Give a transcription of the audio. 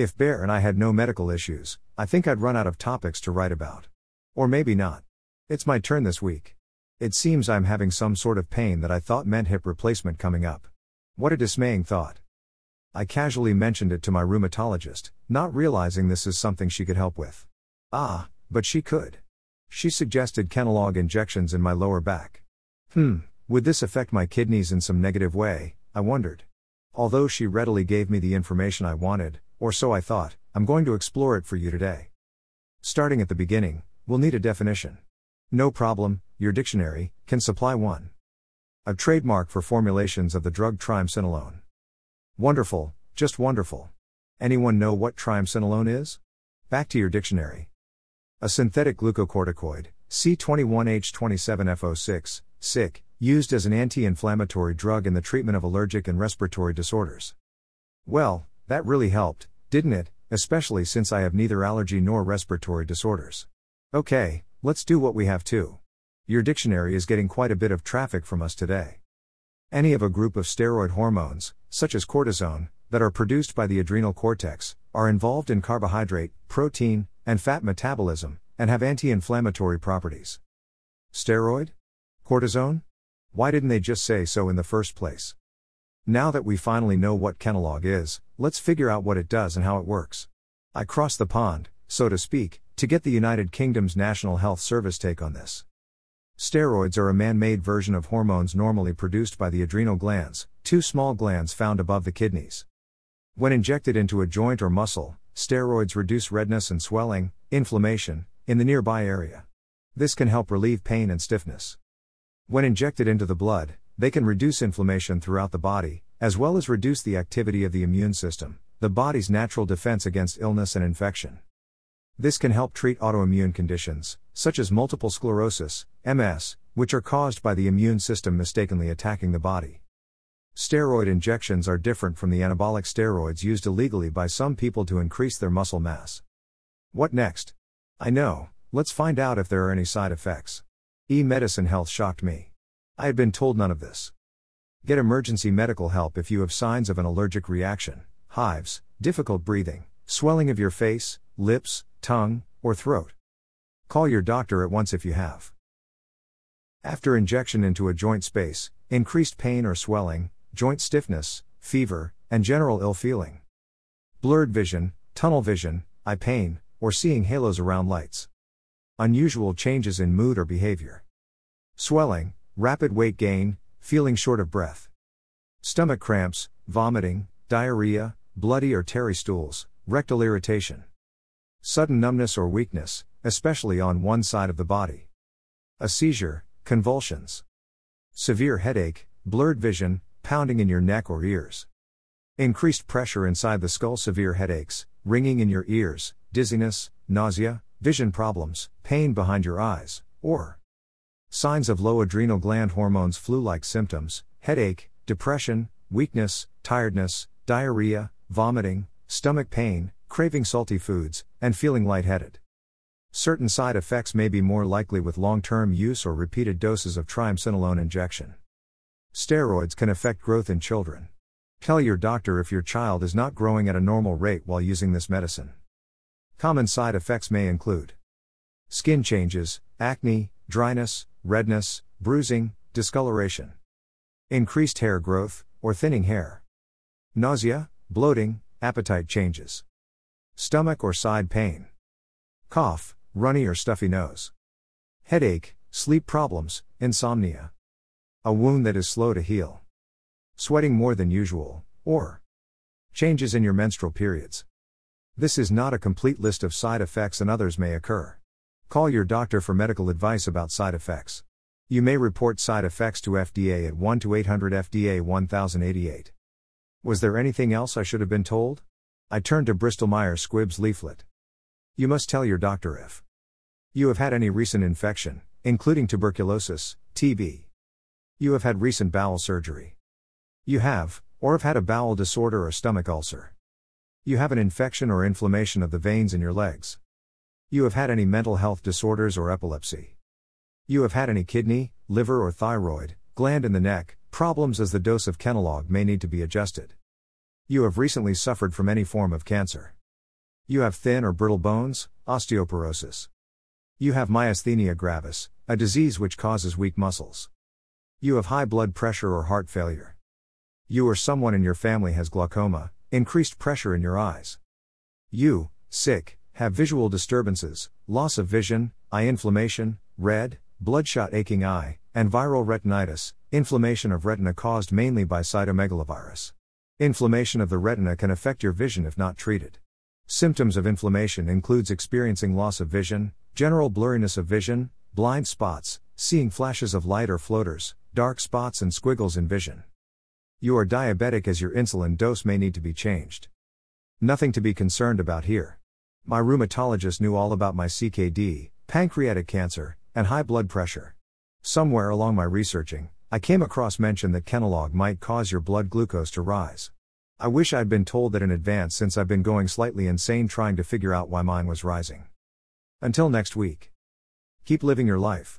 If Bear and I had no medical issues, I think I'd run out of topics to write about. Or maybe not. It's my turn this week. It seems I'm having some sort of pain that I thought meant hip replacement coming up. What a dismaying thought. I casually mentioned it to my rheumatologist, not realizing this is something she could help with. Ah, but she could. She suggested Kenalog injections in my lower back. Hmm, would this affect my kidneys in some negative way? I wondered. Although she readily gave me the information I wanted, or so I thought, I'm going to explore it for you today. Starting at the beginning, we'll need a definition. No problem, your dictionary can supply one. A trademark for formulations of the drug triamcinolone. Wonderful, just wonderful. Anyone know what triamcinolone is? Back to your dictionary. A synthetic glucocorticoid, C21H27FO6, SIC, used as an anti inflammatory drug in the treatment of allergic and respiratory disorders. Well, that really helped, didn't it? Especially since I have neither allergy nor respiratory disorders. Okay, let's do what we have to. Your dictionary is getting quite a bit of traffic from us today. Any of a group of steroid hormones, such as cortisone, that are produced by the adrenal cortex, are involved in carbohydrate, protein, and fat metabolism, and have anti inflammatory properties. Steroid? Cortisone? Why didn't they just say so in the first place? Now that we finally know what Kenalog is, let's figure out what it does and how it works. I crossed the pond, so to speak, to get the United Kingdom's National Health Service take on this. Steroids are a man made version of hormones normally produced by the adrenal glands, two small glands found above the kidneys. When injected into a joint or muscle, steroids reduce redness and swelling, inflammation, in the nearby area. This can help relieve pain and stiffness. When injected into the blood, they can reduce inflammation throughout the body, as well as reduce the activity of the immune system, the body's natural defense against illness and infection. This can help treat autoimmune conditions, such as multiple sclerosis, MS, which are caused by the immune system mistakenly attacking the body. Steroid injections are different from the anabolic steroids used illegally by some people to increase their muscle mass. What next? I know, let's find out if there are any side effects. E medicine health shocked me. I had been told none of this. Get emergency medical help if you have signs of an allergic reaction, hives, difficult breathing, swelling of your face, lips, tongue, or throat. Call your doctor at once if you have. After injection into a joint space, increased pain or swelling, joint stiffness, fever, and general ill feeling. Blurred vision, tunnel vision, eye pain, or seeing halos around lights. Unusual changes in mood or behavior. Swelling, rapid weight gain, feeling short of breath. Stomach cramps, vomiting, diarrhea, bloody or tarry stools, rectal irritation. Sudden numbness or weakness, especially on one side of the body. A seizure, convulsions. Severe headache, blurred vision, pounding in your neck or ears. Increased pressure inside the skull, severe headaches, ringing in your ears, dizziness, nausea, vision problems, pain behind your eyes, or signs of low adrenal gland hormones, flu like symptoms, headache, depression, weakness, tiredness, diarrhea, vomiting, stomach pain, craving salty foods, and feeling lightheaded. Certain side effects may be more likely with long term use or repeated doses of triamcinolone injection. Steroids can affect growth in children. Tell your doctor if your child is not growing at a normal rate while using this medicine. Common side effects may include skin changes, acne, dryness, redness, bruising, discoloration, increased hair growth, or thinning hair, nausea, bloating, appetite changes. Stomach or side pain, cough, runny or stuffy nose, headache, sleep problems, insomnia, a wound that is slow to heal, sweating more than usual, or changes in your menstrual periods. This is not a complete list of side effects and others may occur. Call your doctor for medical advice about side effects. You may report side effects to FDA at 1 800 FDA 1088. Was there anything else I should have been told? I turned to Bristol Myers Squibb's leaflet. You must tell your doctor if you have had any recent infection, including tuberculosis, TB. You have had recent bowel surgery. You have, or have had a bowel disorder or stomach ulcer. You have an infection or inflammation of the veins in your legs. You have had any mental health disorders or epilepsy. You have had any kidney, liver, or thyroid, gland in the neck, problems as the dose of Kenalog may need to be adjusted. You have recently suffered from any form of cancer. You have thin or brittle bones, osteoporosis. You have myasthenia gravis, a disease which causes weak muscles. You have high blood pressure or heart failure. You or someone in your family has glaucoma, increased pressure in your eyes. You, sick, have visual disturbances, loss of vision, eye inflammation, red, bloodshot aching eye, and viral retinitis, inflammation of retina caused mainly by cytomegalovirus. Inflammation of the retina can affect your vision if not treated. Symptoms of inflammation includes experiencing loss of vision, general blurriness of vision, blind spots, seeing flashes of light or floaters, dark spots and squiggles in vision. You are diabetic as your insulin dose may need to be changed. Nothing to be concerned about here. My rheumatologist knew all about my CKD, pancreatic cancer, and high blood pressure. Somewhere along my researching, I came across mention that Kenalog might cause your blood glucose to rise. I wish I'd been told that in advance since I've been going slightly insane trying to figure out why mine was rising. Until next week. Keep living your life.